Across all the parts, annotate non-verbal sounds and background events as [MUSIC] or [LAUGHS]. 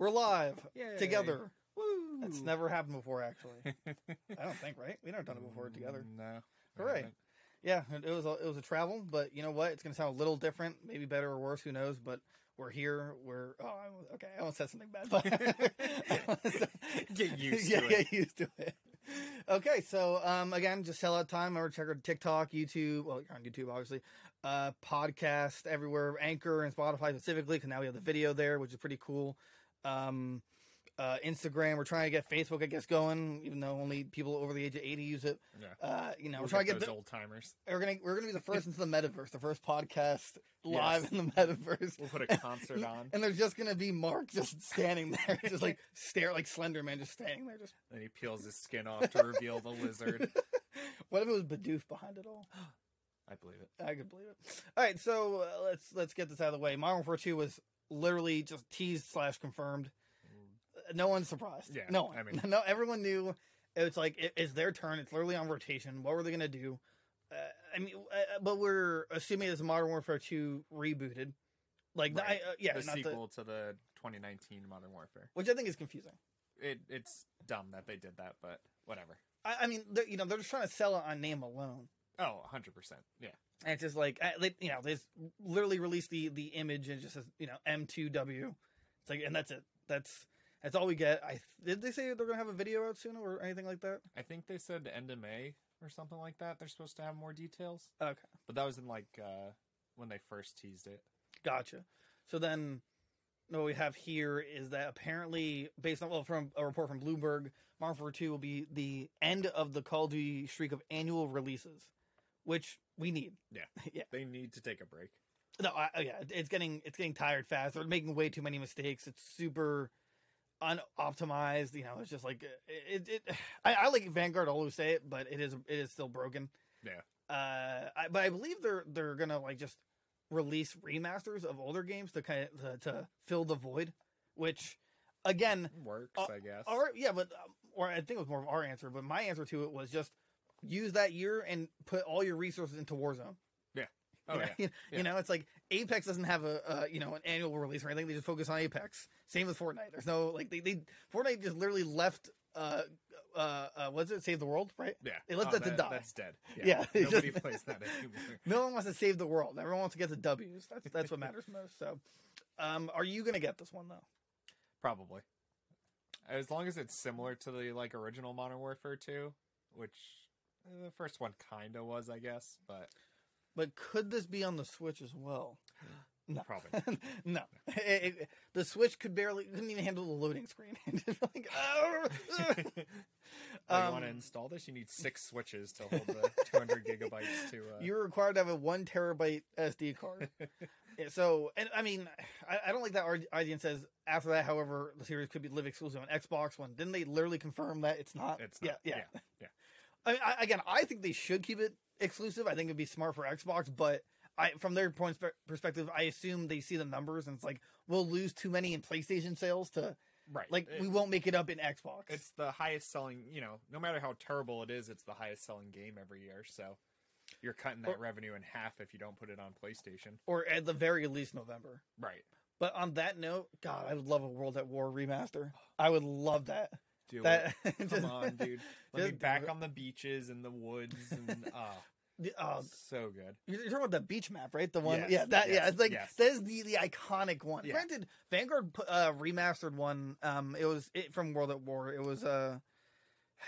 We're live Yay. together. Woo! That's never happened before, actually. [LAUGHS] I don't think, right? We've never done it before together. No. we Hooray. Yeah, it was a, it was a travel, but you know what? It's gonna sound a little different, maybe better or worse. Who knows? But we're here. We're oh, I, okay. I almost said something bad, [LAUGHS] but [LAUGHS] Get used yeah, to it. Get used to it. Okay, so um, again, just sell out time. Remember, check out TikTok, YouTube. Well, you're on YouTube, obviously. Uh, podcast everywhere, Anchor and Spotify specifically, because now we have the video there, which is pretty cool. Um, uh, Instagram. We're trying to get Facebook, I guess, going, even though only people over the age of eighty use it. Yeah. Uh, you know, we're We'll trying to get those old timers. we're gonna we're gonna be the first into the metaverse, the first podcast live Yes. in the metaverse. We'll put a concert on, [LAUGHS] And there's just gonna be Mark just standing there, [LAUGHS] just like stare like Slender Man, just standing there. Just and he peels his skin off to reveal the lizard. [LAUGHS] what if it was Bidoof behind it all? [GASPS] I believe it. I could believe it. All right, so uh, let's let's get this out of the way. Modern Warfare Two was literally just teased slash confirmed. Uh, No one's surprised. Yeah, no one. I mean- [LAUGHS] no, everyone knew. It's like it, it's their turn. It's literally on rotation. What were they gonna do? Uh, I mean, uh, but we're assuming it's Modern Warfare Two rebooted. Like, Right. I, uh, yeah, the not the, sequel to the 2019 Modern Warfare. which I think is confusing. It it's dumb that they did that, but whatever. I, I mean, they're- you know, they're just trying to sell it on name alone. Oh, 100 percent. Yeah. And it's just like uh, they, you know, they literally released the the image and just says you know M2W. It's like, and that's it. That's that's all we get. I did they say they're gonna have a video out soon or anything like that? I think they said end of May or something like that. They're supposed to have more details, Okay, but that was in like uh when they first teased it. gotcha. So then. What we have here is that apparently, based on well, from a report from Bloomberg, Modern Warfare Two will be the end of the Call of Duty streak of annual releases, which we need. Yeah. [LAUGHS] yeah. They need to take a break. No, I, oh, yeah, it's getting it's getting tired fast. They're making way too many mistakes. It's super unoptimized. You know, it's just like it. it I, I like Vanguard. Always say it, but it is it is still broken. Yeah. Uh, I, but I believe they're they're gonna like just release remasters of older games to kind of to, to fill the void, which again, Works, Uh, I guess. our yeah, but um, or I think it was more of our answer, but my answer to it was just use that year and put all your resources into Warzone. [LAUGHS] Oh You know, yeah. you, Yeah. you know, it's like Apex doesn't have a, uh you know an annual release or anything. They just focus on Apex. Same with Fortnite. There's no like they, they Fortnite just literally left. Uh, uh, uh, what's it? Save the world, right? Yeah. They left Oh, that to die. That's dead. [LAUGHS] Yeah, it's Nobody just- plays that [LAUGHS] anymore. No one wants to save the world. Everyone wants to get the W's. That's that's what matters most. So, um, are you gonna get this one though? Probably. As long as it's similar to the like original Modern Warfare 2, which the first one kind of was, I guess, but But could this be on the Switch as well? [GASPS] No, Probably [LAUGHS] no. It- it- the Switch could barely couldn't even handle the loading screen. [LAUGHS] Like, [LAUGHS] "Oh, ugh." Oh, you Um, want to install this, you need six switches to hold the 200 gigabytes to. Uh, You're required to have a one terabyte SD card. Yeah, so, and I mean, I, I don't like that IGN says after that. However, the series could be live exclusive on Xbox One. Didn't they literally confirm that it's not? It's yeah, yeah, yeah, yeah. I mean, I, again, I think they should keep it exclusive. I think it'd be smart for Xbox, but I, from their point spe- perspective, I assume they see the numbers and it's like we'll lose too many in PlayStation sales to right. like It- we won't make it up in Xbox. It's the highest selling, you know, no matter how terrible it is, it's the highest selling game every year. So you're cutting that Or- revenue in half if you don't put it on PlayStation. or at the very least November. Right. But on that note, God, I would love a World at War remaster. I would love that. Do That it. [LAUGHS] Come just- on, dude. [LAUGHS] Let me back on the beaches and the woods and ah, [LAUGHS] the- uh, so good. You're talking about the beach map, right? The one, Yes, yeah, that, yeah. It's like yes. that is the the iconic one. Yeah. Granted, Vanguard uh, remastered one. Um, it was it from World at War. It was uh,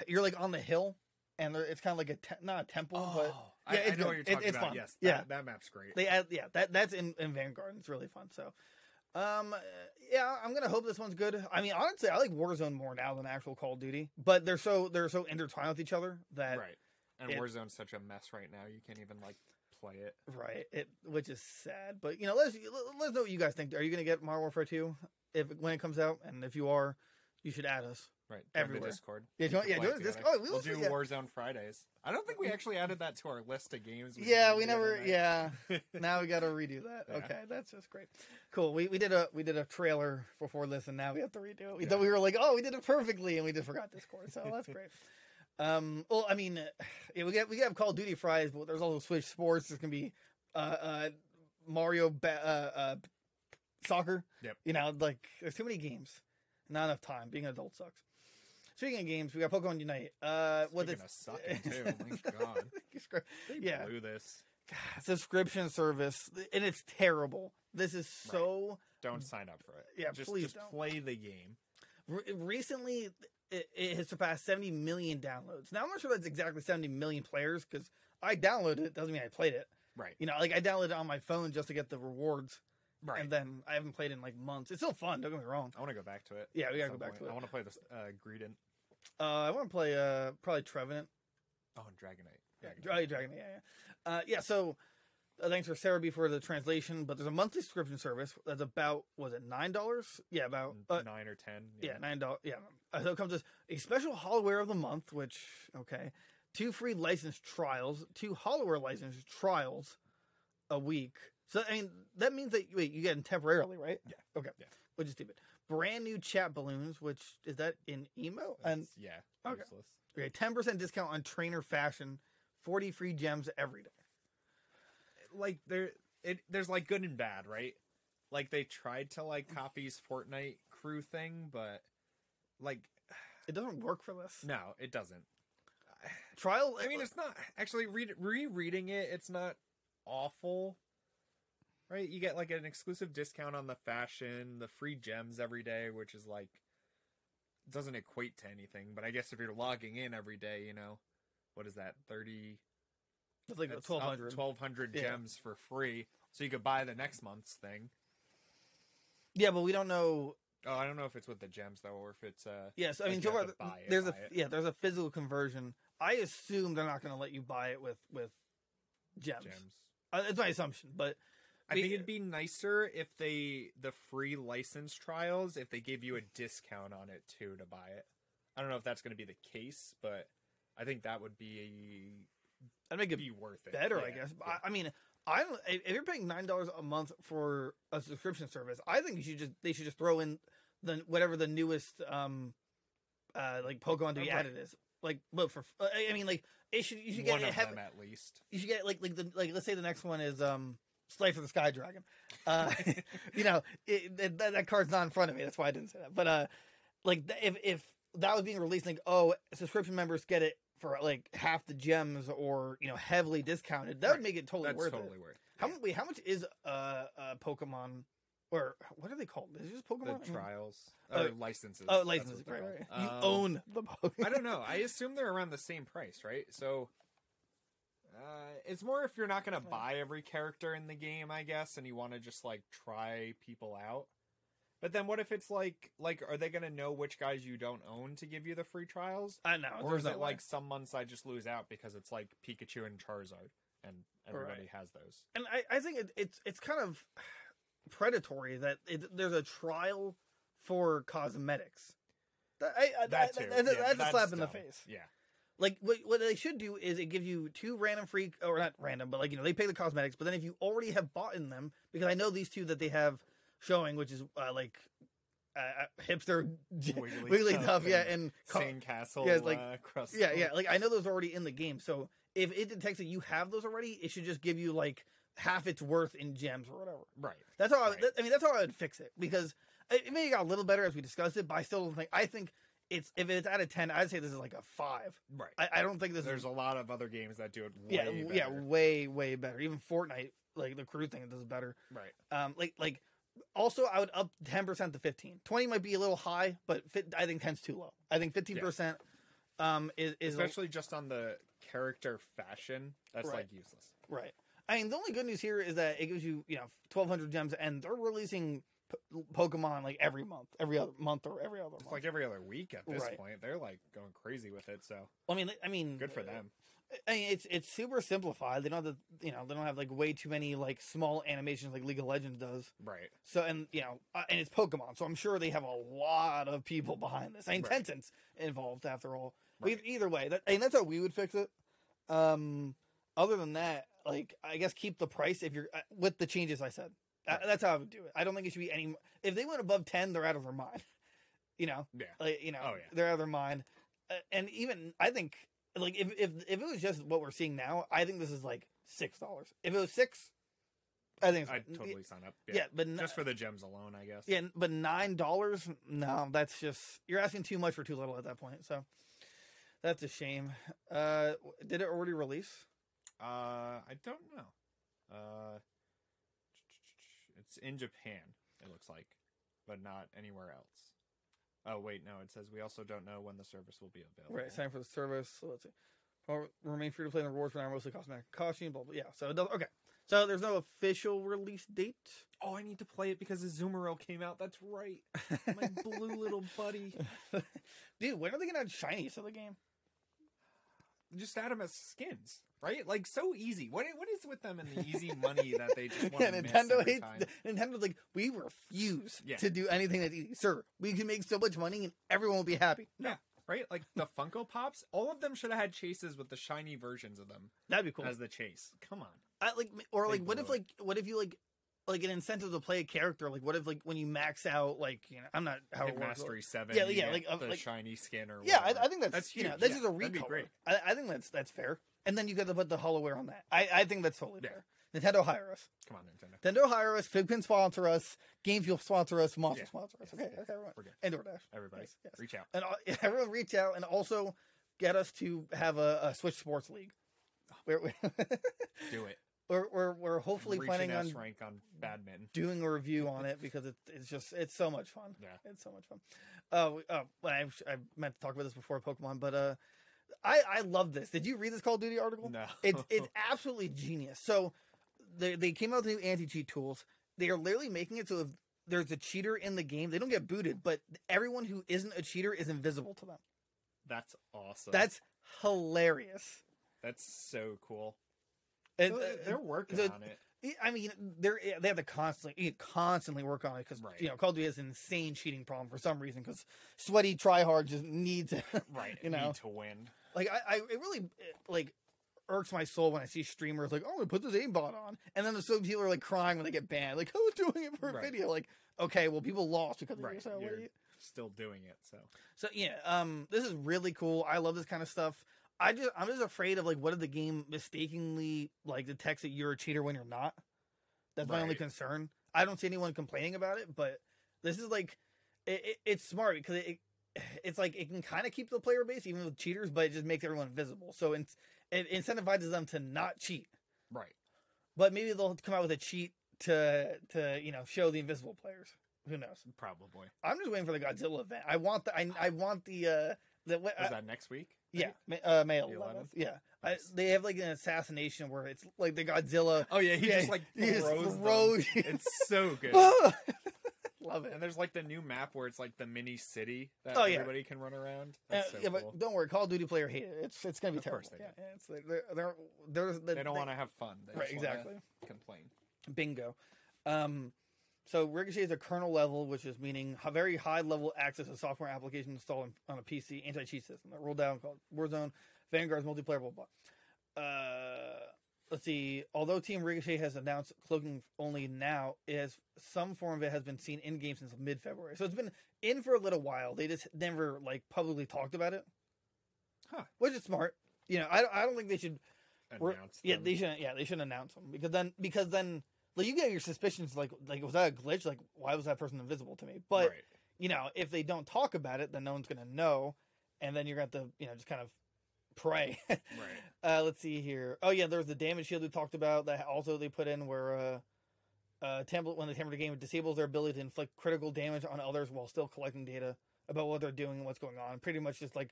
you're like on the hill, and there, it's kind of like a te- not a temple, but yeah, I it's know good. what you're It- talking it's about. fun. Yes, Yeah. that, that map's great. they add yeah that that's in, in Vanguard. It's really fun. So, um, yeah, I'm gonna hope this one's good. I mean, honestly, I like Warzone more now than actual Call of Duty, but they're so they're so intertwined with each other that right. And it- Warzone's such a mess right now. You can't even like play it. Right. It which is sad, but you know, let's let's know what you guys think. Are you going to get Modern Warfare 2 if when it comes out? And if you are, you should add us. Right. Join Everywhere. Discord. Yeah, We join- can yeah, play join it the Disc- together. oh, we we'll will do see- yeah. Warzone Fridays. I don't think we actually added that to our list of games. we Yeah, we never. Yeah, [LAUGHS] now we got to redo that. Yeah. Okay, that's just great. Cool. We we did a we did a trailer before this, and now we have to redo it. We Yeah. thought we were like, oh, we did it perfectly, and we just forgot Discord. So that's [LAUGHS] great. Um. Well, I mean, yeah, we get we have Call of Duty Fridays, but there's also Switch Sports. There's gonna be uh uh Mario ba- uh, uh soccer. Yep. You know, like there's too many games. Not enough time. Being an adult sucks. Speaking of games, we got Pokemon Unite. Uh, Speaking is of sucking too, my [LAUGHS] God. They Yeah. blew this. God, subscription service, and it's terrible. This is so. Don't sign up for it. Yeah, just, please just don't. play the game. Re- recently, it, it has surpassed 70 million downloads. Now, I'm not sure that's exactly 70 million players because I downloaded it. Doesn't mean I played it. Right. You know, like I downloaded it on my phone just to get the rewards, Right. and then I haven't played in like months. It's still fun. Don't get me wrong. I want to go back to it. Yeah, we gotta go back to it. I want to play this uh, Greedent. Uh, I want to play uh probably Trevenant. Oh, and Dragonite. Yeah, Dragonite. Dra- Dragon, yeah, yeah. Uh, yeah, so uh, thanks for Sarah B for the translation, but there's a monthly subscription service that's about was it nine dollars? Yeah, about uh, Nine or ten. yeah, nine dollars. Yeah, uh, so it comes as a special Holowear of the month, which okay, two free license trials, two Holowear license trials a week. So I mean that means that wait, you get them temporarily, right? Yeah. Okay. Yeah. Which is stupid. Brand new chat balloons, which is that in emo and yeah. Okay. Useless. okay, ten percent discount on trainer fashion, forty free gems every day. Like there, it there's like good and bad, right? Like they tried to like mm. copy's Fortnite crew thing, but like [SIGHS] It doesn't work for this. no, it doesn't. [SIGHS] Trial. I mean, uh, it's not actually read rereading it. It's not awful, right? You get like an exclusive discount on the fashion, the free gems every day, which is like doesn't equate to anything. But I guess if you're logging in every day, you know, what is that thirty? like that's twelve up 1200 Yeah. gems for free, so you could buy the next month's thing. Yeah, but we don't know. Oh, I don't know if it's with the gems though, or if it's uh. Yes, I mean, so far it, there's a it. yeah, there's a physical conversion. I assume they're not going to let you buy it with with gems. gems. Uh, it's my assumption, but I think it'd be nicer if they the free license trials if they gave you a discount on it too to buy it. I don't know if that's going to be the case, but I think that would be I'd make it be worth it. better, I guess. Yeah. I, I mean, I don't. If you're paying nine dollars a month for a subscription service, I think you should just they should just throw in the whatever the newest um uh like Pokemon to be added is. Like, but for I I mean, like it should you should get one of have, them at least. you should get like like the like let's say the next one is um Slifer the Sky Dragon. Uh, [LAUGHS] you know, it, that, that card's not in front of me. That's why I didn't say that. But uh, like if if that was being released, like oh, subscription members get it for like half the gems or you know heavily discounted, that Right. would make it totally That's worth totally it. worth. How yeah. wait? How much is uh, uh Pokemon? Or what are they called? Is it just Pokemon? The trials Oh, or licenses? Oh, licenses. Right, right. You Um, own the Pokemon. I don't know. I assume they're around the same price, right? So uh, it's more if you're not going to buy every character in the game, I guess, and you want to just like try people out. But then what if it's like like are they going to know which guys you don't own to give you the free trials? I know. Or is it like some months I just lose out because it's like Pikachu and Charizard and everybody has those? and I, I think it, it's it's kind of predatory that it, there's a trial for cosmetics. That, I, I, That too. that's, a, Yeah, that's a slap in the face. Yeah. Like what, what they should do is it gives you two random free or not random, but like you know they pay the cosmetics. But then if you already have bought in them, because I know these two that they have showing, which is uh, like uh, uh, hipster [LAUGHS] Wigglytuff Wigglytuff, yeah, and Sandcastle, yeah, like- uh, crust. yeah, yeah. Like I know those are already in the game, so if it detects that you have those already, it should just give you like half its worth in gems or whatever. Right. That's how I, Right. I mean. That's how I would fix it because it it maybe got a little better as we discussed it, but I still don't think. I think it's if it's out of ten, I'd say this is like a five. Right. I, I don't think this There's is a lot of other games that do it way yeah better. yeah way way better. Even Fortnite, like the crew thing, does better. Right. Um, like like also I would up ten percent to 15. 20 might be a little high, but fit, I think 10's too low. I think fifteen percent um is is a- Especially just on the character fashion. That's Right. like useless. Right. I mean, the only good news here is that it gives you, you know, 1,200 gems, and they're releasing Pokemon like every month, every other month, or every other It's month. like every other week at this Right. point. They're like going crazy with it. So I mean, I mean, good for uh, them. I mean, it's it's super simplified. They don't have the, you know, they don't have like way too many like small animations like League of Legends does. Right. So, and you know, uh, and it's Pokemon, so I'm sure they have a lot of people behind this. I mean, Right. Tencent's involved after all. Right. But either way, that, and that's how we would fix it. Um, other than that, like I guess keep the price if you're uh, with the changes I said. Right. that's how I would do it. I don't think it should be any. If they went above ten, they're out of their mind. [LAUGHS] You know, Yeah. like you know, Oh, yeah. they're out of their mind. Uh, and even I think like if if if it was just what we're seeing now, I think this is like six dollars. If it was six, I think I'd totally sign up. yeah, but n- just for the gems alone, I guess. yeah, but nine dollars? No, that's just you're asking too much for too little at that point. So that's a shame. Uh, did it already release? Uh, I don't know. Uh, it's in Japan. It looks like, but not anywhere else. Oh wait, no. It says we also don't know when the service will be available. Right, sign for the service. So let's see. Or remain free to play in the rewards for now, mostly cosmetic costume. Blah blah. Yeah. So it does, okay. So there's no official release date. Oh, I need to play it because Azumarill came out. That's right. My blue little buddy. [LAUGHS] Dude, when are they gonna add shinies to the game? Just add them as skins, right? Like so easy. What what is with them and the easy money that they just [LAUGHS] want Yeah, to miss Nintendo every hates. time? [LAUGHS] Nintendo like we refuse Yeah. to do anything that's easy, sir. We can make so much money and everyone will be happy. No, Right? Like the Funko Pops, all of them should have had chases with the shiny versions of them that'd be cool. as the chase. Come on. I like, or like, Big what if blow. like, what if you like, like an incentive to play a character? Like, what if like when you max out, like, you know, I'm not how it works. Mastery Seven. Yeah, yeah, like, uh, the like- shiny skin or Yeah, I. I think that's, That's you know huge. this Yeah, is a recolor. great. I, I think that's that's fair. And then you got to put the holowear on that. I, I think that's totally Yeah. fair. Nintendo hire us. Come on, Nintendo. Nintendo hire us. Figpin sponsor us. Game Fuel sponsor us. Monster Yeah. sponsor us. Okay, okay, everyone. We're good. And DoorDash. Everybody, Yes, yes. reach out. And uh, [LAUGHS] everyone reach out and also get us to have a, a Switch Sports League. We're, Do it. We're, we're, we're hopefully planning an on rank on badminton. doing a review [LAUGHS] on it because it's it's just it's so much fun. Yeah. It's so much fun. Uh, uh I, I meant to talk about this before Pokemon, but uh, I I love this. Did you read this Call of Duty article? No. It's it's [LAUGHS] absolutely genius. So they they came out with new anti cheat tools. They are literally making it so if there's a cheater in the game, they don't get booted, but everyone who isn't a cheater is invisible to them. That's awesome. That's hilarious. that's so cool. It- So uh, they're working the- on it. I mean, they're they have to constantly constantly work on it because Right. you know Call of Duty has an insane cheating problem for some reason because sweaty tryhard just needs Right. [LAUGHS] you know. Need to win. like I, I it really like irks my soul when I see streamers like oh we put this aimbot on and then the so people are like crying when they get banned like who's doing it for a Right. video like okay well people lost because of Right. you so You're still doing it. So so yeah um this is really cool I love this kind of stuff I just I'm just afraid of like what if the game mistakenly like detects that you're a cheater when you're not? That's my only concern. I don't see anyone complaining about it but this is like it, it, it's smart because it, it's like it can kind of keep the player base even with cheaters but it just makes everyone visible so it's, it incentivizes them to not cheat. Right. but maybe they'll come out with a cheat to to you know show the invisible players. Who knows? Probably. i'm just waiting for the godzilla event. I want the i, I want the uh the what- Is I- that next week? Yeah uh, May 11th. 11th? yeah I, they have like an assassination where it's like the godzilla Oh yeah, he Yeah, just like he throws. throws. It's so good. [LAUGHS] love it And there's like the new map where it's like the mini city that Oh, yeah. everybody can run around. Uh, so yeah, cool. but don't worry, Call of Duty player hate it. It's it's gonna be Of terrible. course they yeah, do. yeah, it's like they're they're they're, they're they don't want to have fun. They right exactly. Complain. Bingo. Um, so Ricochet is a kernel level, which is meaning a very high level access to software application installed on- a PC anti cheat system that rolled down called Warzone, Vanguard's multiplayer, blah blah. blah. Uh, let's see. Although Team Ricochet has announced cloaking only now, it has some form of it has been seen in game since mid February. So it's been in for a little while. They just never like publicly talked about it, Huh. which is smart. You know, I, I don't think they should Announce yeah, they shouldn't. Yeah, they shouldn't announce them because then because then like you get your suspicions like like was that a glitch? Like why was that person invisible to me? But right. you know if they don't talk about it, then no one's gonna know, and then you're gonna have to you know just kind of pray. [LAUGHS] Right. uh, let's see here. Oh yeah, there's the damage shield we talked about that also they put in where uh, uh, template when they tamper the game disables their ability to inflict critical damage on others while still collecting data about what they're doing and what's going on. Pretty much just like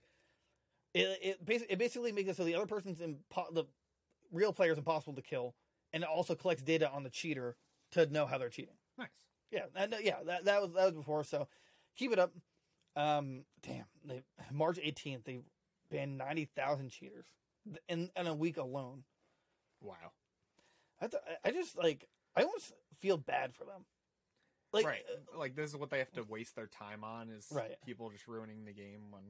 it it basically it basically makes it so the other person's impo- the real player is impossible to kill, and it also collects data on the cheater to know how they're cheating. Nice. Yeah, and, uh, yeah, that that was that was before. So keep it up. Um, damn, they, March eighteenth they banned ninety thousand cheaters in in a week alone. Wow. I th- I just like I almost feel bad for them. Like, right. uh, like this is what they have to waste their time on is Right. people just ruining the game when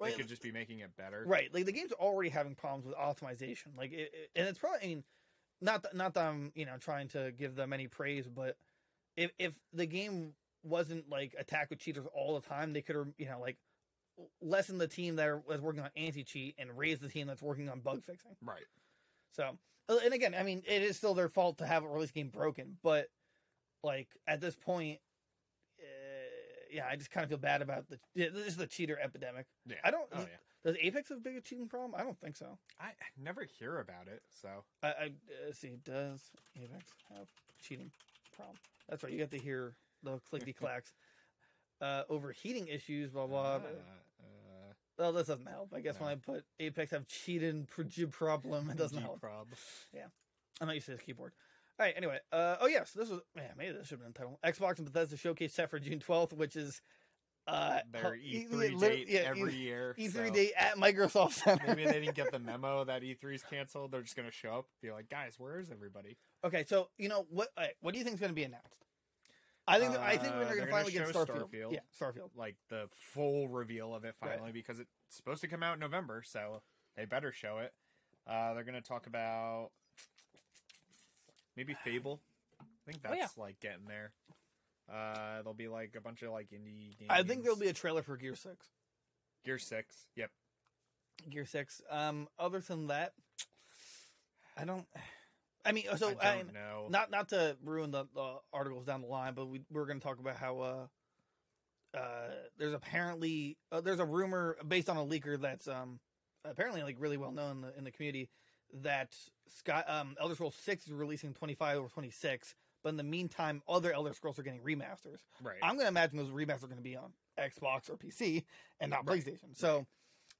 right, they could just be making it better. right, like the game's already having problems with optimization. Like, it, it- and it's probably I mean, not that, not that I'm you know trying to give them any praise, but if if the game wasn't like attack with cheaters all the time, they could have you know like lessen the team that are, was working on anti cheat and raise the team that's working on bug fixing. Right. So, uh, and again, I mean, it is still their fault to have a release game broken, but like at this point, uh, yeah, I just kind of feel bad about the this is the cheater epidemic. Yeah. I don't. Oh yeah. Does Apex have a big cheating problem? I don't think so. I never hear about it, so I, I uh, see. Does Apex have cheating problem? That's right. You get to hear the clicky clacks. [LAUGHS] Uh, overheating issues, blah blah. Uh, uh, Well, this doesn't help. I guess when I put Apex have cheated problem, it doesn't help. G-prob. I'm not used to this keyboard. All right. Anyway, uh, oh yes, this was man. Maybe this should have been the title. Xbox and Bethesda showcase set for June 12th, which is uh [LAUGHS] Their hel- E3 lit- date yeah, every E- year. E3 so date at Microsoft Center. Maybe they didn't get the [LAUGHS] memo that E3's canceled. They're just gonna show up, be like, guys, where is everybody? okay, so you know what? right, what do you think is going to be announced? I think I think Uh, we're they're going to gonna finally get Starfield. Starfield. Yeah, Starfield. Like the full reveal of it Right. finally, because it's supposed to come out in November, so they better show it. Uh, they're gonna talk about maybe Fable. I think Oh, that's yeah. like getting there. Uh, there'll be like a bunch of like indie games. I think there'll be a trailer for Gear Six. Gear Six. Yep. Gear Six. Um, other than that, I don't. I mean, so I I, don't know. not not to ruin the, the articles down the line, but we we're going to talk about how uh, uh, there's apparently uh, there's a rumor based on a leaker that's um apparently like really well known in the, in the community that Sky um Elder Scrolls Six is releasing 25 or 26, but in the meantime, other Elder Scrolls are getting remasters. right. I'm going to imagine those remasters are going to be on Xbox or PC and not Right, PlayStation. So.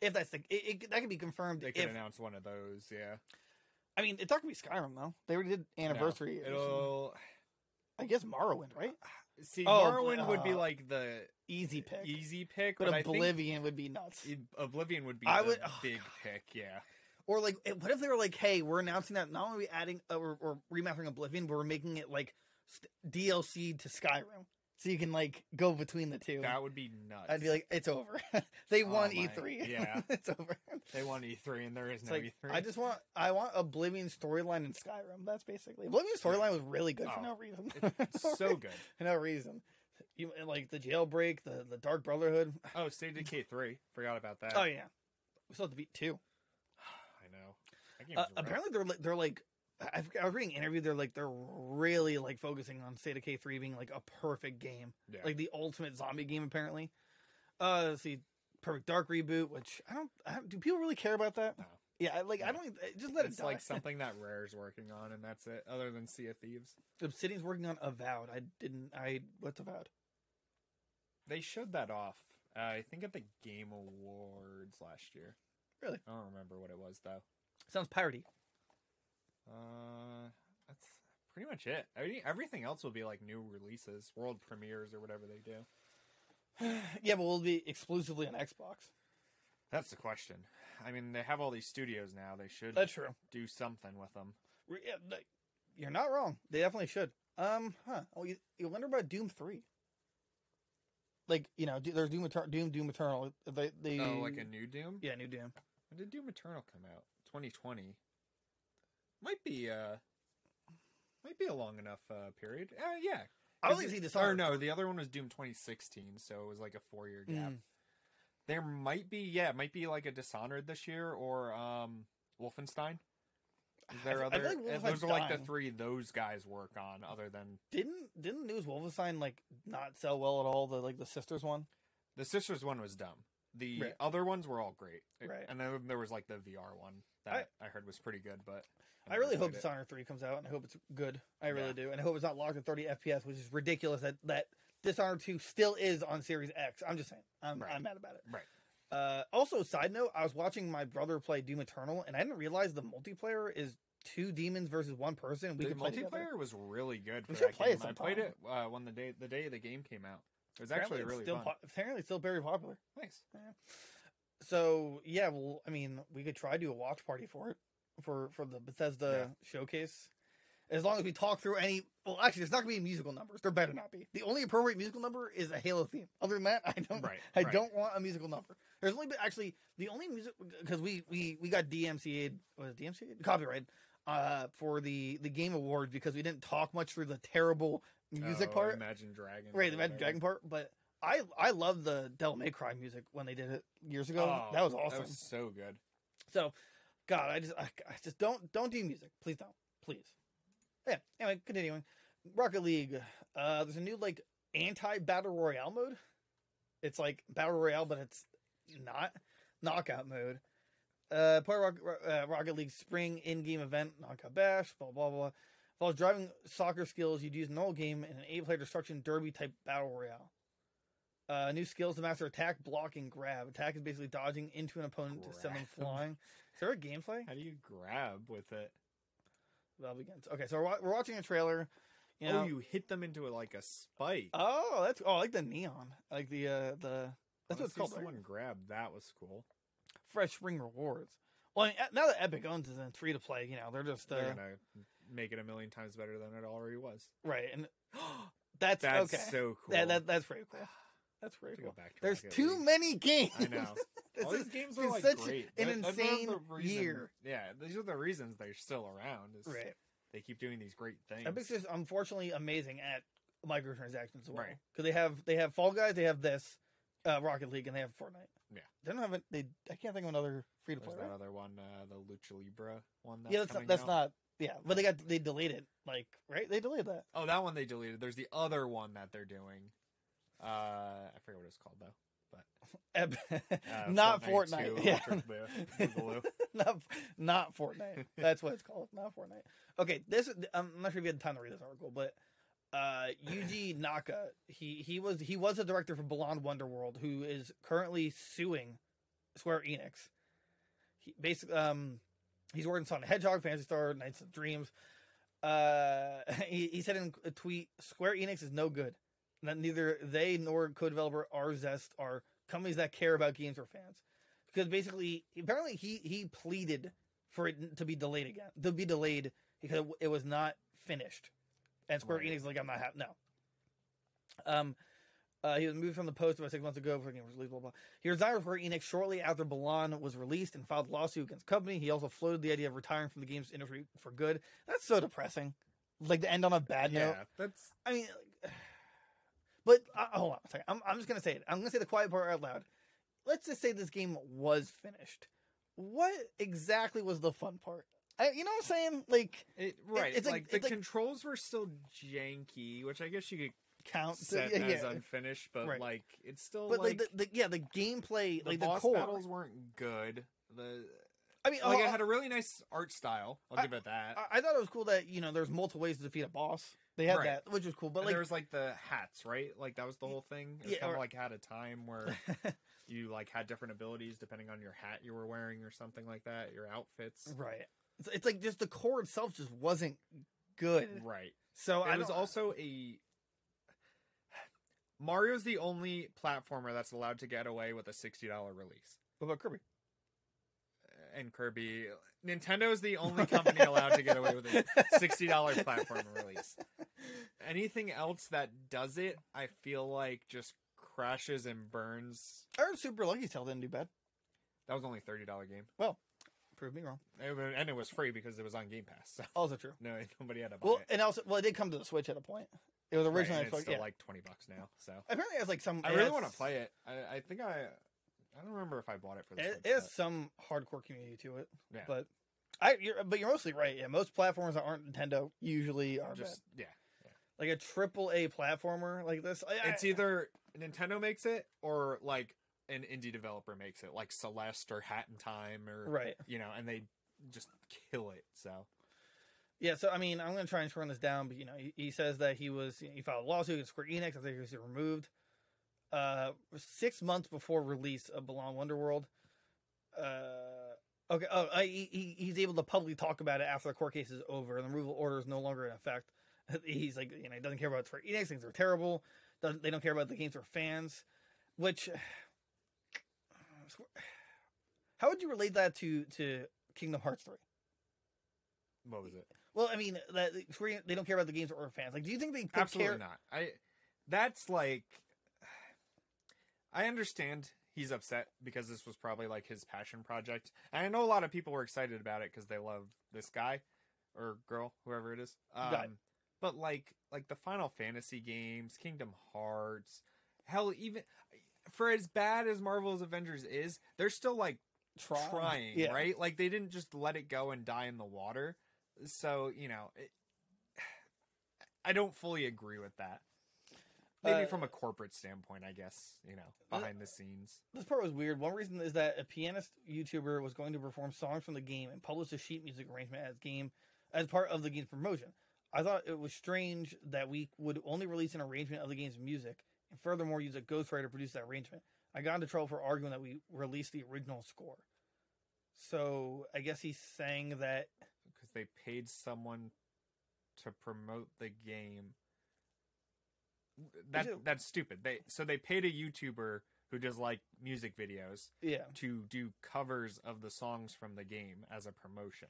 If that's the, it, it, that can be confirmed. they could If, announce one of those. Yeah. I mean, it's not gonna be Skyrim though. They already did anniversary. No, it'll I guess Morrowind, right? [SIGHS] see. Oh, Morrowind would be uh, like the Easy pick. easy pick, but but, Oblivion would be nuts. Oblivion would be I the would- oh, big God. pick. Yeah. Or like, eh, what if they were like, "Hey, we're announcing that not only are we adding uh, or, or remastering Oblivion, but we're making it like st- DLC to Skyrim, so you can like go between the two. That would be nuts. I'd be like, it's over. [LAUGHS] they Oh won my- E3. [LAUGHS] yeah. it's over. they won E3 and there is It's no like E3. I just want, I want Oblivion storyline in Skyrim. That's basically Oblivion storyline was really good for Oh, no reason. it's [LAUGHS] so good. for no reason. You like the jailbreak, the the Dark Brotherhood. Oh, State of Decay 3. Forgot about that. Oh yeah, we still have to beat two. I know. That game's Uh, apparently, they're like they're like I, was reading an interview. They're like they're really like focusing on State of Decay three being like a perfect game, Yeah. like the ultimate zombie game. Apparently, uh, let's see, Perfect Dark reboot. Which I don't, I don't. Do people really care about that? No. Yeah, like I don't. Just let it's it die. like [LAUGHS] something that Rare's working on, and that's it. Other than Sea of Thieves, Obsidian's working on Avowed. I didn't. I what's Avowed? they showed that off. Uh, I think at the Game Awards last year. Really? I don't remember what it was though. Sounds piratey. Uh, that's pretty much it. I mean, everything else will be like new releases, world premieres, or whatever they do. [SIGHS] yeah, but will it be exclusively on Xbox? That's the question. I mean, they have all these studios now. They should That's true. do something with them. Yeah, like, You're not wrong. They definitely should. Um, huh? Oh, you, you wonder about Doom three. Like you know, there's Doom Eternal, Doom Doom Eternal. They they Oh, like a new Doom? yeah new Doom. When did Doom Eternal come out? 2020. Might be uh might be a long enough uh period. Uh, yeah. I would 'Cause like to see this. Or no, the other one was Doom 2016, so it was like a 4-year gap. Mm. There might be yeah, it might be like a Dishonored this year or um Wolfenstein. Is there I feel other like uh, those Wolfenstein's are like the three those guys work on other than Didn't didn't News Wolfenstein like not sell well at all? The like the sisters one. the Sisters one was dumb. The Right. other ones were all great. Right. And then there was like the VR one that I, heard was pretty good, but I really hope it. Dishonored three comes out, and I hope it's good. I really Yeah. do, and I hope it's not locked at 30 FPS, which is ridiculous. That that Dishonored two still is on Series X. I'm just saying. I'm Right. I'm mad about it. Right. Uh, also, side note, I was watching my brother play Doom Eternal, and I didn't realize the multiplayer is two demons versus one person. We the can multiplayer was really good We should play it game. I played it uh, when the day the day the game came out. It was Apparently actually really still fun. po- apparently it's still very popular. nice. So yeah, well, I mean, we could try to do a watch party for it for for the Bethesda showcase. As long as we talk through any, well, actually, there's not gonna be musical numbers. There better not be. The only appropriate musical number is a Halo theme. Other than that, I don't. Right, I right. don't want a musical number. There's only been actually the only music because we we we got DMCA was DMCA copyright uh for the the game awards because we didn't talk much through the terrible music Oh, part. Imagine Dragons. Right, the Magic whatever. Dragon part, but I I love the Devil May Cry music when they did it years ago. Oh, that was awesome. That was so good. So, God, I just, I, I just don't, don't do music, please don't, please. Yeah. Anyway, continuing. Rocket League. Uh, there's a new like anti battle royale mode. It's like battle royale, but it's not knockout mode. Uh, Rock, uh, Rocket League spring in-game event, knockout bash, blah blah blah. Involves driving soccer skills you'd use in an old game in an eight-player destruction derby type battle royale. Uh, new skills to master attack, block, and grab. Attack is basically dodging into an opponent to send them flying. Is there a gameplay? How do you grab with it? That begins. Okay, so we're, we're watching a trailer. You know, oh, you hit them into it like a spike. oh, that's oh, I like the neon. I like the uh the that's what it's Honestly, called. right? Someone grabbed. That was cool. Fresh spring rewards. Well, I mean, now that Epic owns it and free to play, you know, they're just uh, They're gonna make it a million times better than it already was. right, and [GASPS] that's, That's okay. so cool. Yeah, that that's pretty cool. That's To go cool. back to There's too League. many games. I know. All [LAUGHS] is- these games are like such great. an That- that's one of insane the reason- year. Yeah, these are the reasons they're still around. Is right. They keep doing these great things. Epic's just unfortunately amazing at microtransactions as well. Right. Because they have they have Fall Guys, they have this uh, Rocket League, and they have Fortnite. Yeah. They don't have it. They I can't think of another free to play. There's that Right? other one, uh, the Lucha Libre one. That's Yeah, that's not, that's out. not. Yeah, but they got they delayed it. Like right, they deleted that. Oh, that one they deleted. There's the other one that they're doing. Uh, I forget what it's called though. But [LAUGHS] Uh, [LAUGHS] not Fortnite Fortnite. yeah. Boogaloo. [LAUGHS] not not Fortnite. That's what it's called. Not Fortnite. Okay, this I'm not sure if you had time to read this article, but uh Yuji Naka, he he was he was a director for Balan Wonderworld, who is currently suing Square Enix. He basically um he's working on Sonic Hedgehog, Phantasy Star, Nights of Dreams. Uh he, he said in a tweet, Square Enix is no good. That neither they nor co-developer Arzest are companies that care about games or fans. Because basically, apparently he he pleaded for it to be delayed again, to be delayed because it was not finished, and Square Right. Enix is like, I'm not happy. No. Um, uh, he was moved from the post about six months ago before the game was released. Blah blah. He resigned from Square Enix shortly after Balan was released and filed a lawsuit against the company. He also floated the idea of retiring from the games industry for good. That's so depressing. Like to end on a bad note. yeah, that's I mean, but uh, hold on a second. I'm, I'm just gonna say it. I'm gonna say the quiet part out loud. Let's just say this game was finished. What exactly was the fun part? I, you know what I'm saying? Like it, right. it's like- like, the it's like- controls were still janky, which I guess you could count to- set yeah, as yeah. unfinished, but Right. like it's still but like, like, the, the yeah the gameplay the like boss the core. battles weren't good. The I mean, like oh, it had a really nice art style. I'll I- give it that. I, I thought it was cool that you know there's multiple ways to defeat a boss. They had Right. that, which was cool. But and like, there was like the hats, right? Like that was the whole thing. It was Yeah, kind or- of like had a time where [LAUGHS] you like had different abilities depending on your hat you were wearing or something like that. Your outfits, right? It's, it's like just the core itself just wasn't good. right? So I it was also a Mario's the only platformer that's allowed to get away with a sixty dollar release. What about Kirby? And Kirby, Nintendo is the only company allowed to get away with a sixty dollar [LAUGHS] platform release. Anything else that does it, I feel like just crashes and burns. I heard Super Lucky's Tale didn't do bad. That was only a thirty dollar game, Well, Prove me wrong. It and it was free because it was on Game Pass. So Also true. no, [LAUGHS] nobody had to buy Well, it. and also, well, it did come to the Switch at a point. It was Right, originally Xbox. it's still yeah. like twenty bucks now. So Apparently, it has like some. I really want to play it. I, I think I. I don't remember if I bought it for the It, Switch. it has but- some hardcore community to it, Yeah. but I. You're, but you're mostly right. Yeah, most platformers that aren't Nintendo usually are just bad. yeah. Like a triple A platformer like this. I, It's I- either Nintendo makes it or like an indie developer makes it, like Celeste or Hat in Time or right. you know, and they just kill it. So Yeah, so I mean, I'm going to try and turn this down, but you know, he, he says that he was he filed a lawsuit against Square Enix I think he was removed uh, six months before release of Balan Wonderworld. Uh, okay, oh, I, he, he- he's able to publicly talk about it after the court case is over and the removal order is no longer in effect. [LAUGHS] He's like, you know, he doesn't care about it Square Enix; things are terrible. Doesn't, they don't care about the games for fans, which. [SIGHS] How would you relate that to to Kingdom Hearts three? what was it? Well, I mean, that they don't care about the games or fans. Like, do you think they could Absolutely care? not. I that's like I understand he's upset because this was probably like his passion project. And I know a lot of people were excited about it because they love this guy or girl, whoever it is. Um, but like like the Final Fantasy games, Kingdom Hearts, hell even for as bad as Marvel's Avengers is, they're still like Try- trying, yeah. right? Like they didn't just let it go and die in the water. So you know, it, I don't fully agree with that. Maybe Uh, from a corporate standpoint, I guess you know, behind the scenes. This part was weird. One reason is that a pianist YouTuber was going to perform songs from the game and publish a sheet music arrangement as game as part of the game's promotion. I thought it was strange that we would only release an arrangement of the game's music and furthermore use a ghostwriter to produce that arrangement. I got into trouble for arguing that we released the original score. So I guess he's saying that because they paid someone to promote the game. That that's stupid. They so they paid a YouTuber who does like music videos yeah, to do covers of the songs from the game as a promotion.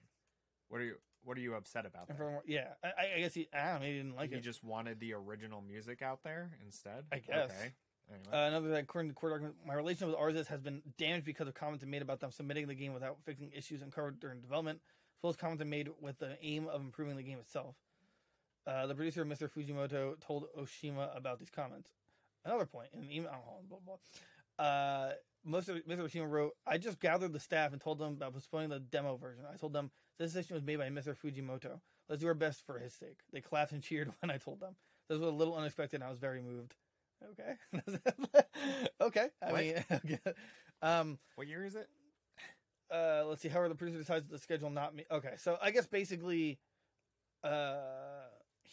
What are you What are you upset about? furthermore, yeah. I, I guess he I don't know, he didn't like he it. just wanted the original music out there instead. I guess. Okay. Anyway. Uh, another thing, according to court document, my relationship with Arzest has been damaged because of comments made about them submitting the game without fixing issues uncovered during development, as well as comments made with the aim of improving the game itself. Uh, the producer, Mr. Fujimoto, told Oshima about these comments. Another point in an email, blah, blah, blah. Uh, most of, Mr. Oshima wrote, I just gathered the staff and told them about postponing the demo version. I told them this decision was made by Mr. Fujimoto. Let's do our best for his sake. They clapped and [LAUGHS] cheered when I told them. This was a little unexpected and I was very moved. Okay. [LAUGHS] okay. I What? mean, [LAUGHS] okay. um, what year is it? uh, let's see. However, the producer decides the schedule not me. Okay, so I guess basically, uh,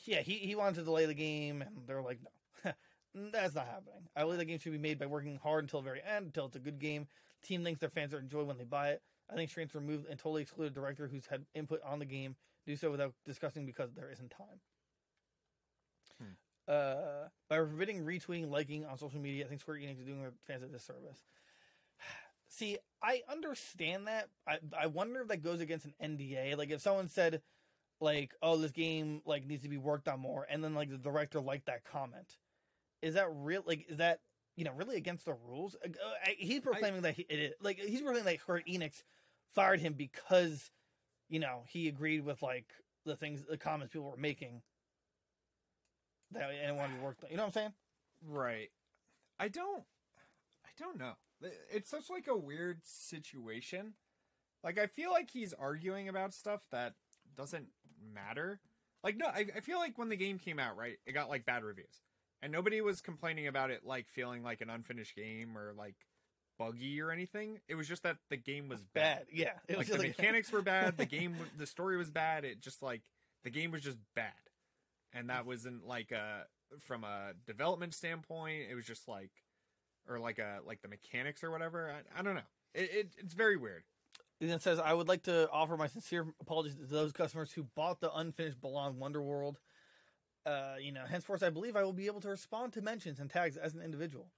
yeah, he he wanted to delay the game, and they're like, no, [LAUGHS] that's not happening. I believe the game should be made by working hard until the very end, until it's a good game. Team thinks their fans are enjoy when they buy it. I think Strains removed and totally excluded a director who's had input on the game. Do so without discussing because there isn't time. Hmm. Uh, by forbidding retweeting, liking on social media, I think Square Enix is doing their fans a disservice. [SIGHS] See, I understand that. I I wonder if that goes against an NDA. Like if someone said, like, "Oh, this game like needs to be worked on more," and then like the director liked that comment, is that real? Like, is that you know really against the rules? Uh, I- he's proclaiming that he, it is like he's proclaiming that Square Enix fired him because you know he agreed with like the things, the comments people were making that and wanted to work. You know what I'm saying? Right. I don't. I don't know. It's such like a weird situation. Like I feel like he's arguing about stuff that doesn't matter. Like no, I, I feel like when the game came out, right, it got like bad reviews, and nobody was complaining about it like feeling like an unfinished game or like buggy or anything. It was just that the game was bad. Bad. Yeah. It Like the just [LAUGHS] mechanics were bad. The game, the story was bad. It just like the game was just bad, and that wasn't like a from a development standpoint. It was just like, or like a like the mechanics or whatever. I, I don't know. It, it it's very weird. And then says, I would like to offer my sincere apologies to those customers who bought the unfinished Balan Wonderworld. Uh, you know, henceforth, I believe I will be able to respond to mentions and tags as an individual.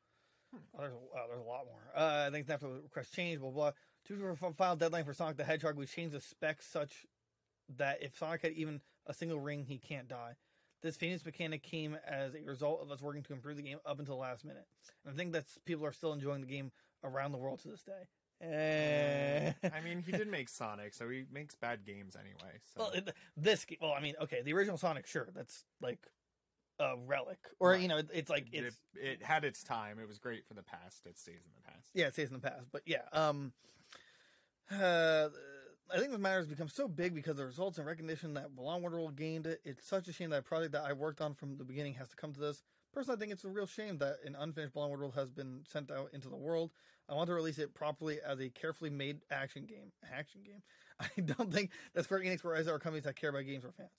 Oh, there's, a, oh, there's a lot more. Uh, I think after the request change, blah, blah. Due to the final deadline for Sonic the Hedgehog, we changed the specs such that if Sonic had even a single ring, he can't die. This famous mechanic came as a result of us working to improve the game up until the last minute. And I think that people are still enjoying the game around the world to this day. Eh. I mean, he did make Sonic, so he makes bad games anyway. So Well, it- this. Well, I mean, okay, the original Sonic, sure, that's like a relic, or Right. you know, it, it's like it, it's it had its time. It was great for the past. It stays in the past. yeah, it stays in the past, but yeah, um, uh, I think this matter has become so big because of the results and recognition that Balan Wonderworld gained. It. It's such a shame that a project that I worked on from the beginning has to come to this. Personally, I think it's a real shame that an unfinished Balan World has been sent out into the world. I want to release it properly as a carefully made action game. Action game. [LAUGHS] I don't think that Square Enix or are companies that care about games or fans.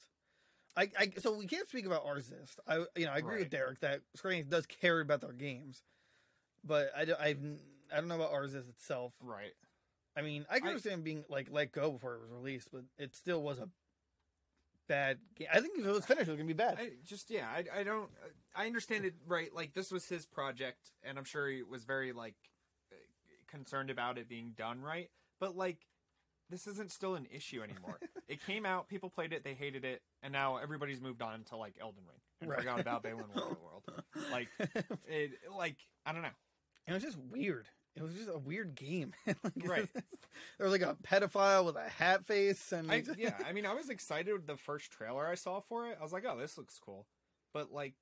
I, I so we can't speak about Arzest. I you know I agree with Derek that Square Enix does care about their games, but I don't, I've, I don't know about Arzest itself. Right. I mean, I can I- understand being like let go before it was released, but it still was a bad game. I think if it was finished, it was gonna be bad. I just yeah, I, I don't I understand it right. Like this was his project, and I'm sure he was very like concerned about it being done right. But like this isn't still an issue anymore. [LAUGHS] it came out, people played it, they hated it, and now everybody's moved on to like Elden Ring and Right. forgot about Balan [LAUGHS] World. Like [LAUGHS] it, like I don't know. it was just weird. It was just a weird game. [LAUGHS] like, Right. [LAUGHS] there was like a pedophile with a hat face, and I, [LAUGHS] yeah, I mean, I was excited with the first trailer I saw for it. I was like, oh, this looks cool. But like,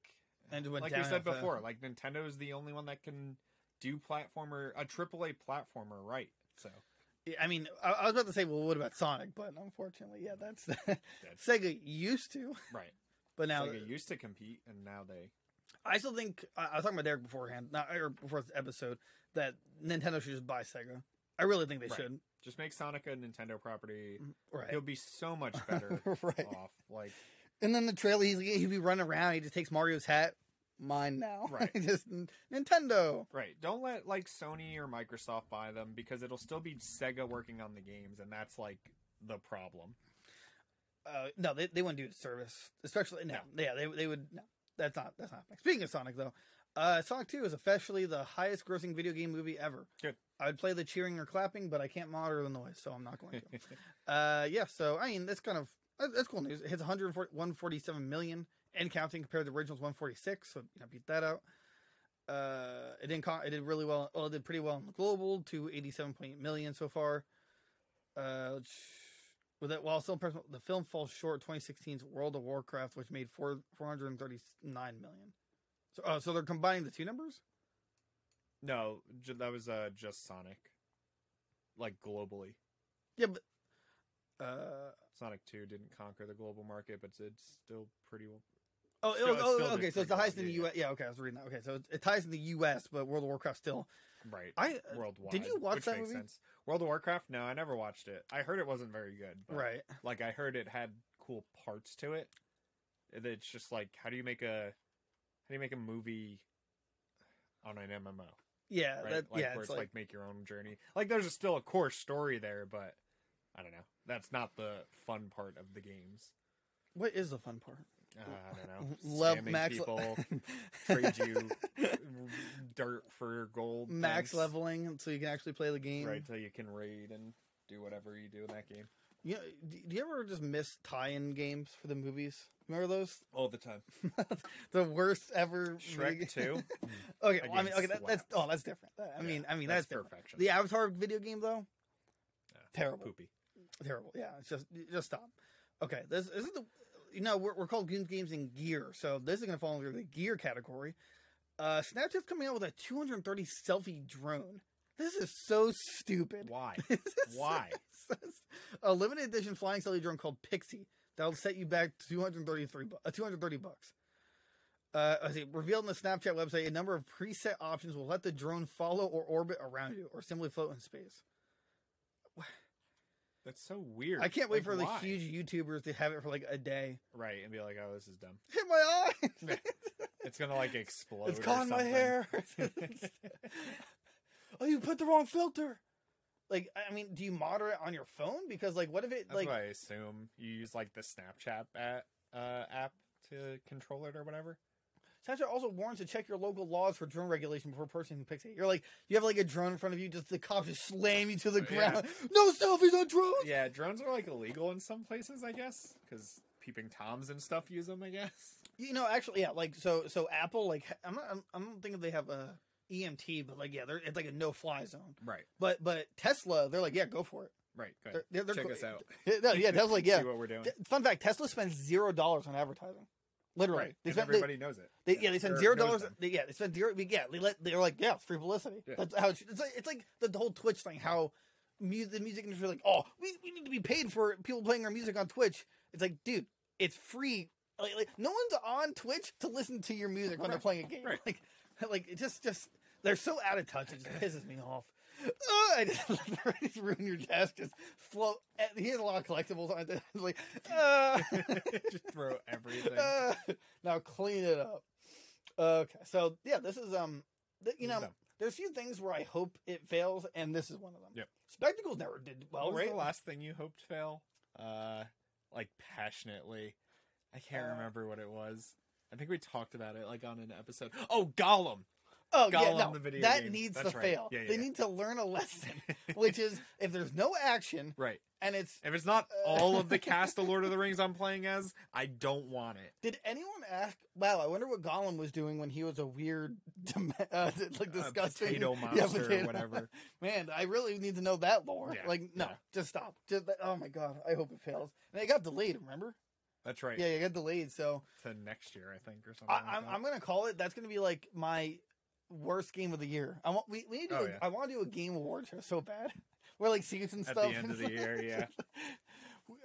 And like we said before, like Nintendo is the only one that can do platformer a AAA platformer right. So I mean, I, I was about to say, well, what about Sonic? But unfortunately, yeah, that's Sega used to, Right. but now Sega used to compete, and now they. I still think I I was talking about Derek beforehand, not or before this episode, that Nintendo should just buy Sega. I really think they Right. should. Just make Sonic a Nintendo property. Right. He'll be so much [LAUGHS] better right. off. Like, And then the trailer, he's, he'd be running around. He just takes Mario's hat. Mine now. [LAUGHS] Right. just Nintendo. right. Don't let like Sony or Microsoft buy them because it'll still be Sega working on the games, and that's like the problem. Uh, no, they, they wouldn't do it service, especially no. Yeah, they they would. No, that's not that's not. Speaking of Sonic, though, uh, Sonic Two is officially the highest grossing video game movie ever. Good. I'd play the cheering or clapping, but I can't monitor the noise, so I'm not going to. [LAUGHS] uh, yeah, so I mean, that's kind of that's cool news. It hits 147 million and counting compared to the original's 146, so you know, beat that out. Uh, it didn't. Con- it did really well. Well, it did pretty well in the global, to 87.8 million so far. Uh, which- with it, while still impressive, the film falls short. 2016's World of Warcraft, which made four 439 million. So, uh, so they're combining the two numbers. no, ju- that was uh, just Sonic. Like globally, Yeah, but uh, Sonic Two didn't conquer the global market, but it's still pretty well. oh, Still- oh, okay, so it's the well, highest in the yeah, U.S. Yeah, okay, I was reading that. Okay, so it, it ties in the U.S., but World of Warcraft still. Right. I uh, worldwide. did you watch that movie? Sense. World of Warcraft? No, I never watched it. I heard it wasn't very good. But, right. Like I heard it had cool parts to it. It's just like how do you make a how do you make a movie on an MMO? Yeah, Right? that like yeah, where it's it's like, like, make your own journey. Like there's still a core story there, but I don't know. That's not the fun part of the games. what is the fun part? Uh, I don't know. [LAUGHS] Scamming max people, [LAUGHS] trade you dirt for gold. max things, leveling, so you can actually play the game. right? Till you can raid and do whatever you do in that game. Yeah. Do, do you ever just miss tie-in games for the movies? Remember those? [LAUGHS] All the time. the worst ever. Shrek 2? okay, well, I mean, okay, that, that's oh, that's different. I mean, I mean, that's, different. perfection. The Avatar video game though, Yeah, terrible. Poopy. terrible. Yeah, it's just just stop. Okay, this, this is the you know we're, we're called games games in gear, so this is going to fall under the gear category. Uh, Snapchat's coming out with a 230 selfie drone. This is so stupid. Why? [LAUGHS] Why? [LAUGHS] a limited edition flying selfie drone called Pixy that'll set you back 233 bu- uh, 230 bucks. Uh, I see, revealed on the Snapchat website, a number of preset options will let the drone follow or orbit around you, or simply float in space. That's so weird. I can't wait Like, for the huge YouTubers to have it for like a day. Right, and be like, oh, this is dumb. Hit my eye. [LAUGHS] It's gonna like explode. it's caught in my hair. [LAUGHS] oh, you put the wrong filter. Like, I mean, do you moderate on your phone? Because, like, what if it That's like? I assume. You use like the Snapchat at, uh, app to control it or whatever. Snapchat also warns to check your local laws for drone regulation before purchasing Pixy. You're like, you have like a drone in front of you, just the cops just slam you to the Yeah. ground. No selfies on drones. Yeah, drones are like illegal in some places, I guess, because peeping toms and stuff use them. I guess. You know, actually, yeah, like so, so Apple, like, I'm not, I'm, I'm not thinking they have a EMT, but like, yeah, they're, it's like a no fly zone. Right. But, but Tesla, they're like, yeah, go for it. Right. Good. They're, they're, they're Check us out. [LAUGHS] No, yeah, Tesla's like, [LAUGHS] yeah. See what we're doing. Fun fact: Tesla spends zero dollars on advertising. Literally, Right. they everybody knows it. they, they, yeah, they spend zero dollars. they- Yeah, they spend zero. Yeah, they let, they're like, yeah, it's free publicity. Yeah. That's how it's, it's like. It's like the whole Twitch thing. How mu- the music industry, like, oh, we, we need to be paid for people playing our music on Twitch. It's like, dude, it's free. Like, like no one's on Twitch to listen to your music when they're playing a game. Right. Like, like it just, just they're so out of touch. It just pisses me off. Oh, I just, [LAUGHS] ruin your desk. Just float. He has a lot of collectibles on it. [LAUGHS] Like, uh, [LAUGHS] Just throw everything. uh, now clean it up. Okay, so yeah, this is um, th- you know, dumb. there's a few things where I hope it fails, and this is one of them. Yep. Spectacles never did well, what was right? the last thing you hoped fail? Uh, like passionately. I can't Uh, remember what it was. I think we talked about it like on an episode. Oh, Gollum. Oh yeah, no, the video that game. needs That's to right. fail. Yeah, yeah, they yeah. need to learn a lesson, [LAUGHS] which is if there's no action right. and it's. If it's not all of the [LAUGHS] cast of Lord of the Rings I'm playing as, I don't want it. Did anyone ask? Wow, I wonder what Gollum was doing when he was a weird, [LAUGHS] uh, like disgusting potato Yeah, monster potato. or whatever. Man, I really need to know that lore. Yeah, like, no, yeah. just stop. Just oh my god, I hope it fails. And it got delayed. Remember? That's right. Yeah, it got delayed. So To next year, I think, or something. I, like I'm, that. I'm gonna call it. That's gonna be like my worst game of the year. I want we, we need to. Do Oh, a- yeah. I want to do a game award show so bad. [LAUGHS] we're like and At stuff the end of the year, yeah. [LAUGHS]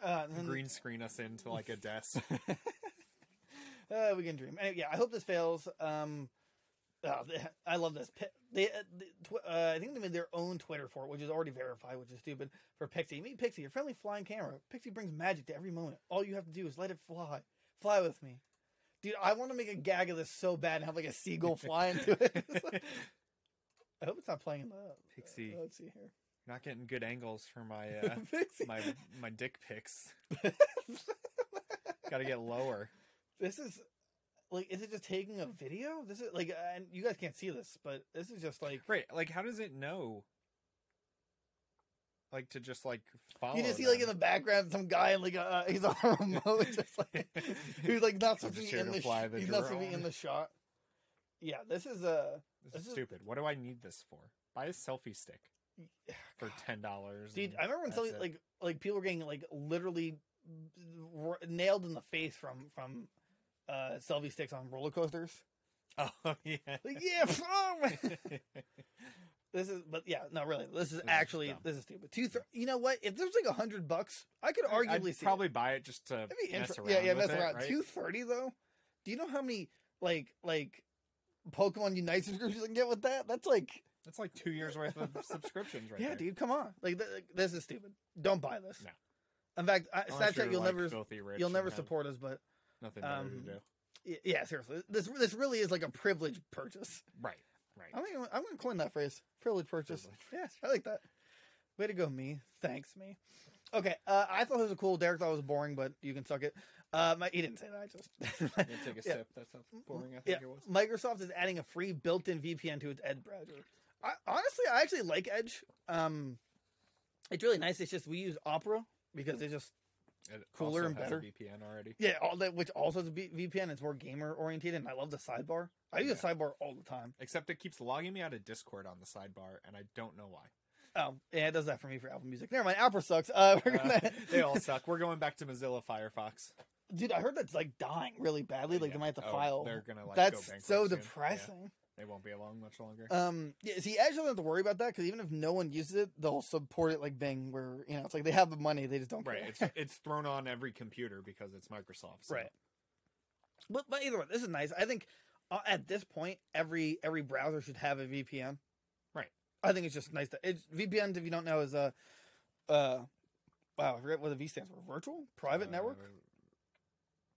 Uh, then- Green screen us into like a desk. [LAUGHS] uh, we can dream. Anyway, yeah, I hope this fails. Um, oh, I love this. They, uh, uh, I think they made their own Twitter for it, which is already verified, which is stupid. For Pixy, meet Pixy, your friendly flying camera. Pixy brings magic to every moment. All you have to do is let it fly. Fly with me, dude. I want to make a gag of this so bad and have like a seagull fly into it. [LAUGHS] [LAUGHS] I hope it's not playing in the Pixy. uh, let's see here. Not getting good angles for my [LAUGHS] uh, my my dick pics. Got to get lower. this is like, is it just taking a video? This is like, uh, and you guys can't see this, but this is just like Right, like how does it know? Like to just like follow. You just see like in the background some guy and like uh, he's on a [LAUGHS] remote, just like [LAUGHS] who's like not supposed to be in to the, sh- the he's not supposed to be in the shot. Yeah, this is uh, This this is is- stupid. What do I need this for? Buy a selfie stick for ten dollars. dude. I remember when somebody like like people were getting like literally r- nailed in the face from from uh selfie sticks on roller coasters. [LAUGHS] Oh yeah. Like yeah. This is but yeah, no, really, this is actually dumb. this is stupid. Two, th- you know what? If there's like a hundred bucks, I could I'd arguably it. probably buy it just to mess inter- around. yeah, yeah, mess it, around. right? Two thirty though. Do you know how many like like Pokemon Unite [LAUGHS] subscriptions I can get with that? That's like That's like two years worth of [LAUGHS] subscriptions, right yeah, there. dude, come on. Like, th- like, this is stupid. Don't buy this. No. In fact, I, Snapchat, you'll like, never you'll never support us, but Nothing better um, to do. yeah, seriously, this this really is like a privilege purchase. Right, right. I'm gonna, I'm gonna coin that phrase, privilege purchase. Privilege Yeah, I like that. Way to go, me. Thanks, me. Okay, uh, I thought it was cool. Derek thought it was boring, but you can suck it. Uh, my, he didn't say that. I just [LAUGHS] gonna take a Yeah. sip. That's how boring I Yeah, think it was. Microsoft is adding a free built-in VPN to its Edge browser. I, honestly, I actually like Edge. Um, it's really nice. It's just we use Opera because it's just It Cooler and better. VPN already. yeah, all that which also is a B- VPN. It's more gamer oriented, and I love the sidebar. I use the sidebar all the time. Except it keeps logging me out of Discord on the sidebar, and I don't know why. Oh, yeah, it does that for me for Apple Music. Never mind, Apple sucks. Uh, we're Uh, gonna. [LAUGHS] they all suck. We're going back to Mozilla Firefox. Dude, I heard that's like dying really badly. Like Yeah. they might have to Oh, file. They're gonna like that's go bankrupt so soon. Yeah. They won't be along much longer. Um, yeah, see, Edge doesn't have to worry about that because even if no one uses it, they'll support it like Bing, where you know it's like they have the money, they just don't right. care. It's [LAUGHS] it's thrown on every computer because it's Microsoft. so- Right. But, but either way, this is nice. I think uh, at this point, every every browser should have a VPN. Right. I think it's just nice that it's VPN. If you don't know, is a uh, wow, I forget what the V stands for. Virtual private Uh, network.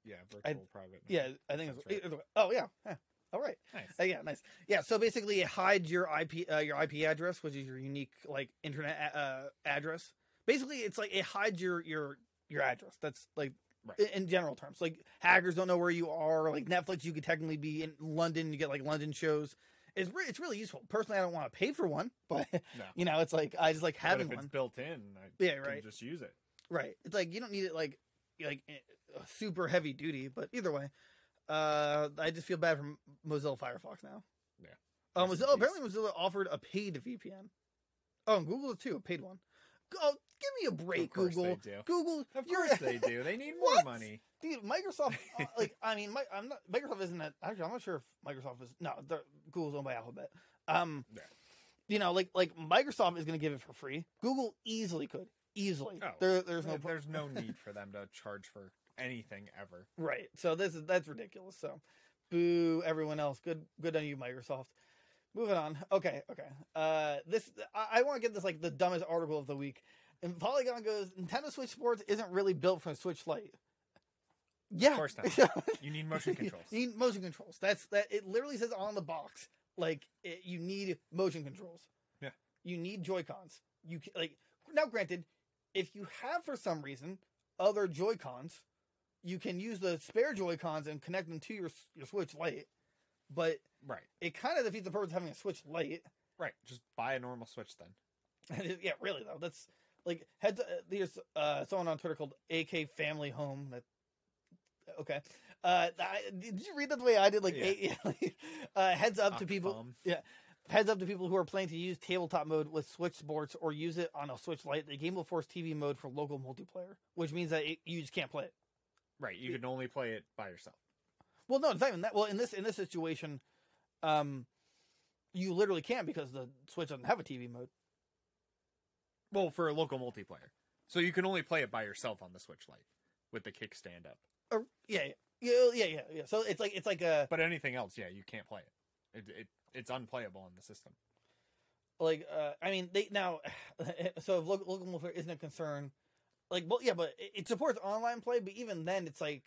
Yeah, virtual private. Yeah. I think it's right. either. Oh yeah. Huh. All right. Nice. Uh, yeah, nice. Yeah, so basically it hides your IP uh, your IP address, which is your unique like internet a- uh, address. Basically, it's like it hides your your your address. That's like Right. in, in general terms. Like hackers don't know where you are. Like Netflix, you could technically be in London. You get like London shows. It's re- it's really useful. Personally, I don't want to pay for one, [LAUGHS] but No. you know, it's like I just like having one. built in, I Yeah, can right. just use it. Right. It's like you don't need it like like eh, super heavy duty, but either way, uh, I just feel bad for Mozilla Firefox now. Yeah. Um, Mozilla apparently Mozilla offered a paid VPN. Oh, and Google too, a paid one. Oh, give me a break, Of Google. they do. Google, Of you're- course they do. They [LAUGHS] need more money. Dude, Microsoft, uh, [LAUGHS] like, I mean, my, I'm not. Microsoft isn't that. Actually, I'm not sure if Microsoft is. No, Google's owned by Alphabet. Um, Yeah. you know, like, like Microsoft is going to give it for free. Google easily could, easily. Oh, there, there's no. There's no [LAUGHS] need for them to charge for anything ever. Right. So this is that's ridiculous. So, boo everyone else. Good good on you, Microsoft. Moving on. Okay. Okay. Uh, this I, I want to get this like the dumbest article of the week. And Polygon goes, Nintendo Switch Sports isn't really built for a Switch Lite. Yeah, Of course not. [LAUGHS] You need motion controls. you need motion controls. That's that. It literally says on the box, like it, you need motion controls. Yeah. You need Joy Cons. You like now. Granted, if you have for some reason other Joy Cons, you can use the spare Joy Cons and connect them to your your Switch Lite. But Right. it kind of defeats the purpose of having a Switch Lite. Right. Just buy a normal Switch then. [LAUGHS] yeah, really though. That's like heads. Uh, there's uh, someone on Twitter called AK Family Home. That okay. Uh, I, did you read that the way I did? Like, Yeah. a, [LAUGHS] uh, heads up to people. Yeah, Heads up to people who are planning to use tabletop mode with Switch Sports or use it on a Switch Lite. The game will force TV mode for local multiplayer, which means that it, you just can't play it. Right. You can only play it by yourself. Well, no, it's not even that. Well, in this in this situation, um, you literally can't because the Switch doesn't have a TV mode. Well, for a local multiplayer, so you can only play it by yourself on the Switch Lite with the kickstand up. Or, yeah, yeah, yeah, yeah, yeah. So it's like it's like a But anything else, yeah, you can't play it. It, it it's unplayable on the system. like uh I mean they now [SIGHS] so if local, local multiplayer isn't a concern, like well yeah, but it, it supports online play, but even then it's like.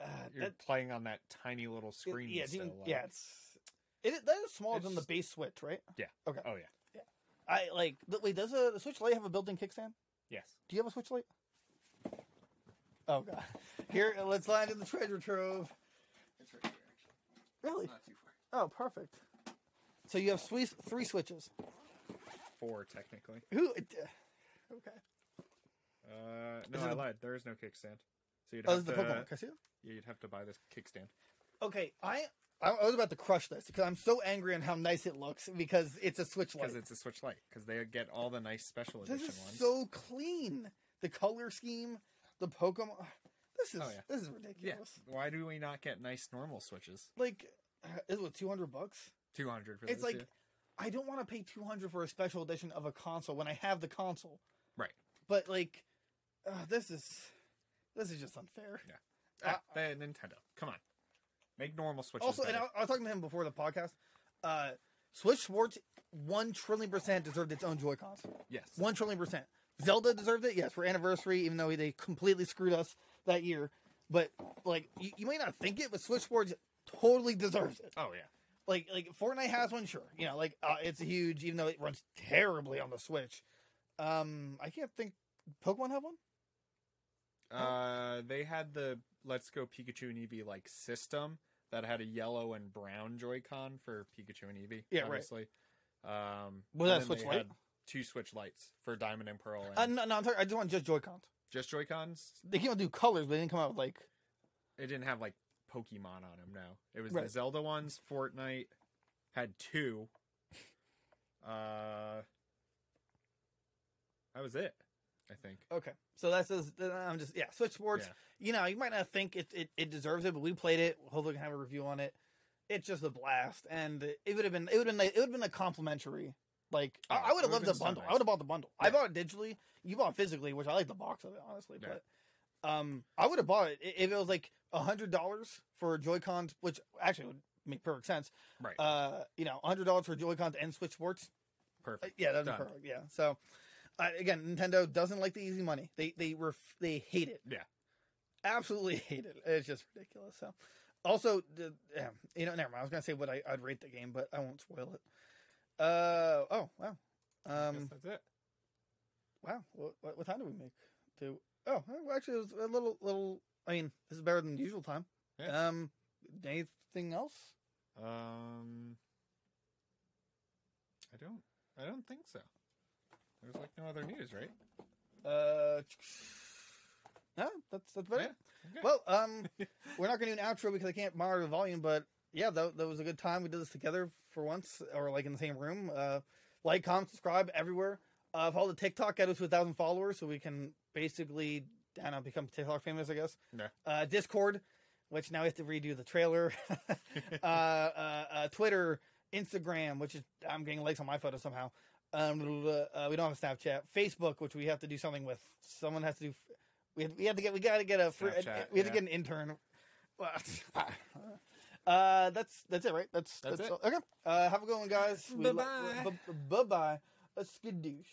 Uh, You're that, playing on that tiny little screen. yeah, still, even, like- yeah, it's it, that is smaller than the It's- base Switch, right? Yeah. Okay. Oh yeah. yeah I like. Wait, does a the Switch Lite have a built-in kickstand? Yes. Do you have a Switch Lite? Oh god. Here, let's land in the treasure trove. It's right here, actually. Really? Not too far. Oh, perfect. So you have three three switches. Four technically. Who? Okay. Uh, no, I a- lied. There is no kickstand. So you'd Oh, have this is the to. Pokemon. See it? yeah, You'd have to buy this kickstand. Okay, I I was about to crush this because I'm so angry on how nice it looks because it's a Switch Lite. Because it's a Switch Lite. Because they get all the nice special This edition is ones. so clean. The color scheme, the Pokemon. This is Oh, yeah. this is ridiculous. yeah. Why do we not get nice normal Switches? Like, is it two hundred bucks? Two hundred for It's this. like. I don't want to pay two hundred for a special edition of a console when I have the console. Right. But like, uh, this is this is just unfair. Yeah. Ah, the Nintendo. Come on, make normal Switches. Also, and. I, I was talking to him before the podcast. Uh, Switch Sports one trillion percent deserved its own Joy Cons. yes. One trillion percent. Zelda deserved it, yes, for anniversary, even though they completely screwed us that year. But like, you, you may not think it, but Switch Sports totally deserves it. Oh yeah. Like, like Fortnite has one, sure, you know, like uh, it's huge, even though it runs terribly on the Switch. Um, I can't think. Pokemon have one. Uh, they had the Let's Go Pikachu and Eevee like system that had a yellow and brown Joy-Con for Pikachu and Eevee. Yeah, right. Um, Was that Switch Lite? Two Switch Lites for Diamond and Pearl. And Uh, no, no, I'm talking, I just want just Joy Cons. just Joy Cons. They came out new colors, but they didn't come out with like. It didn't have like Pokemon on them. No, it was Right. the Zelda ones. Fortnite had two. Uh, that was it. I think. Okay, so that's just, I'm just yeah. Switch Sports. Yeah. You know, you might not think it, it it deserves it, but we played it. Hopefully, we can have a review on it. It's just a blast, and it would have been it would have been it would have been a complimentary. Like Oh, I, I would have loved the so bundle. I would have bought the bundle. I bought it digitally. You bought it physically, which I like the box of it honestly. Yeah. But um, I would have bought it if it was like a hundred dollars for Joy Cons, which actually would make perfect sense. Right. Uh, you know, hundred dollars for Joy Cons and Switch Sports. Uh, Perfect. yeah, that'd be perfect. Yeah. So, uh, again, Nintendo doesn't like the easy money. They they ref- they hate it. Yeah. Absolutely [LAUGHS] hate it. It's just ridiculous. So, also, the, yeah, you know, never mind. I was gonna say what I, I'd rate the game, but I won't spoil it. Uh oh wow. Um that's it. wow. What, what what time do we make? To oh well, actually, it was a little little. I mean, this is better than usual time. Yeah. Um, anything else? Um, I don't. I don't think so. There's like no other news, right? Uh, no, that's that's about it. Okay. Well, um, [LAUGHS] we're not going to do an outro because I can't monitor the volume, but yeah, that, that was a good time. We did this together for once, or like in the same room. Uh, like, comment, subscribe everywhere. Uh, follow the TikTok, get us to a thousand followers, so we can basically, I don't know, become TikTok famous, I guess. Yeah. Uh, Discord, which now we have to redo the trailer. [LAUGHS] [LAUGHS] uh, uh, uh, Twitter, Instagram, which is I'm getting likes on my photo somehow. Um, uh, we don't have a Snapchat. Facebook, which we have to do something with. Someone has to do. We have, we have to get. We got to get a. Free, Snapchat, we have yeah. to get an intern. Well, [LAUGHS] Uh, that's that's it, right? That's That's it. all- Okay. Uh, have a good one, guys. We lo- Bye-bye. bu- bu- Bye bye. A skadoosh.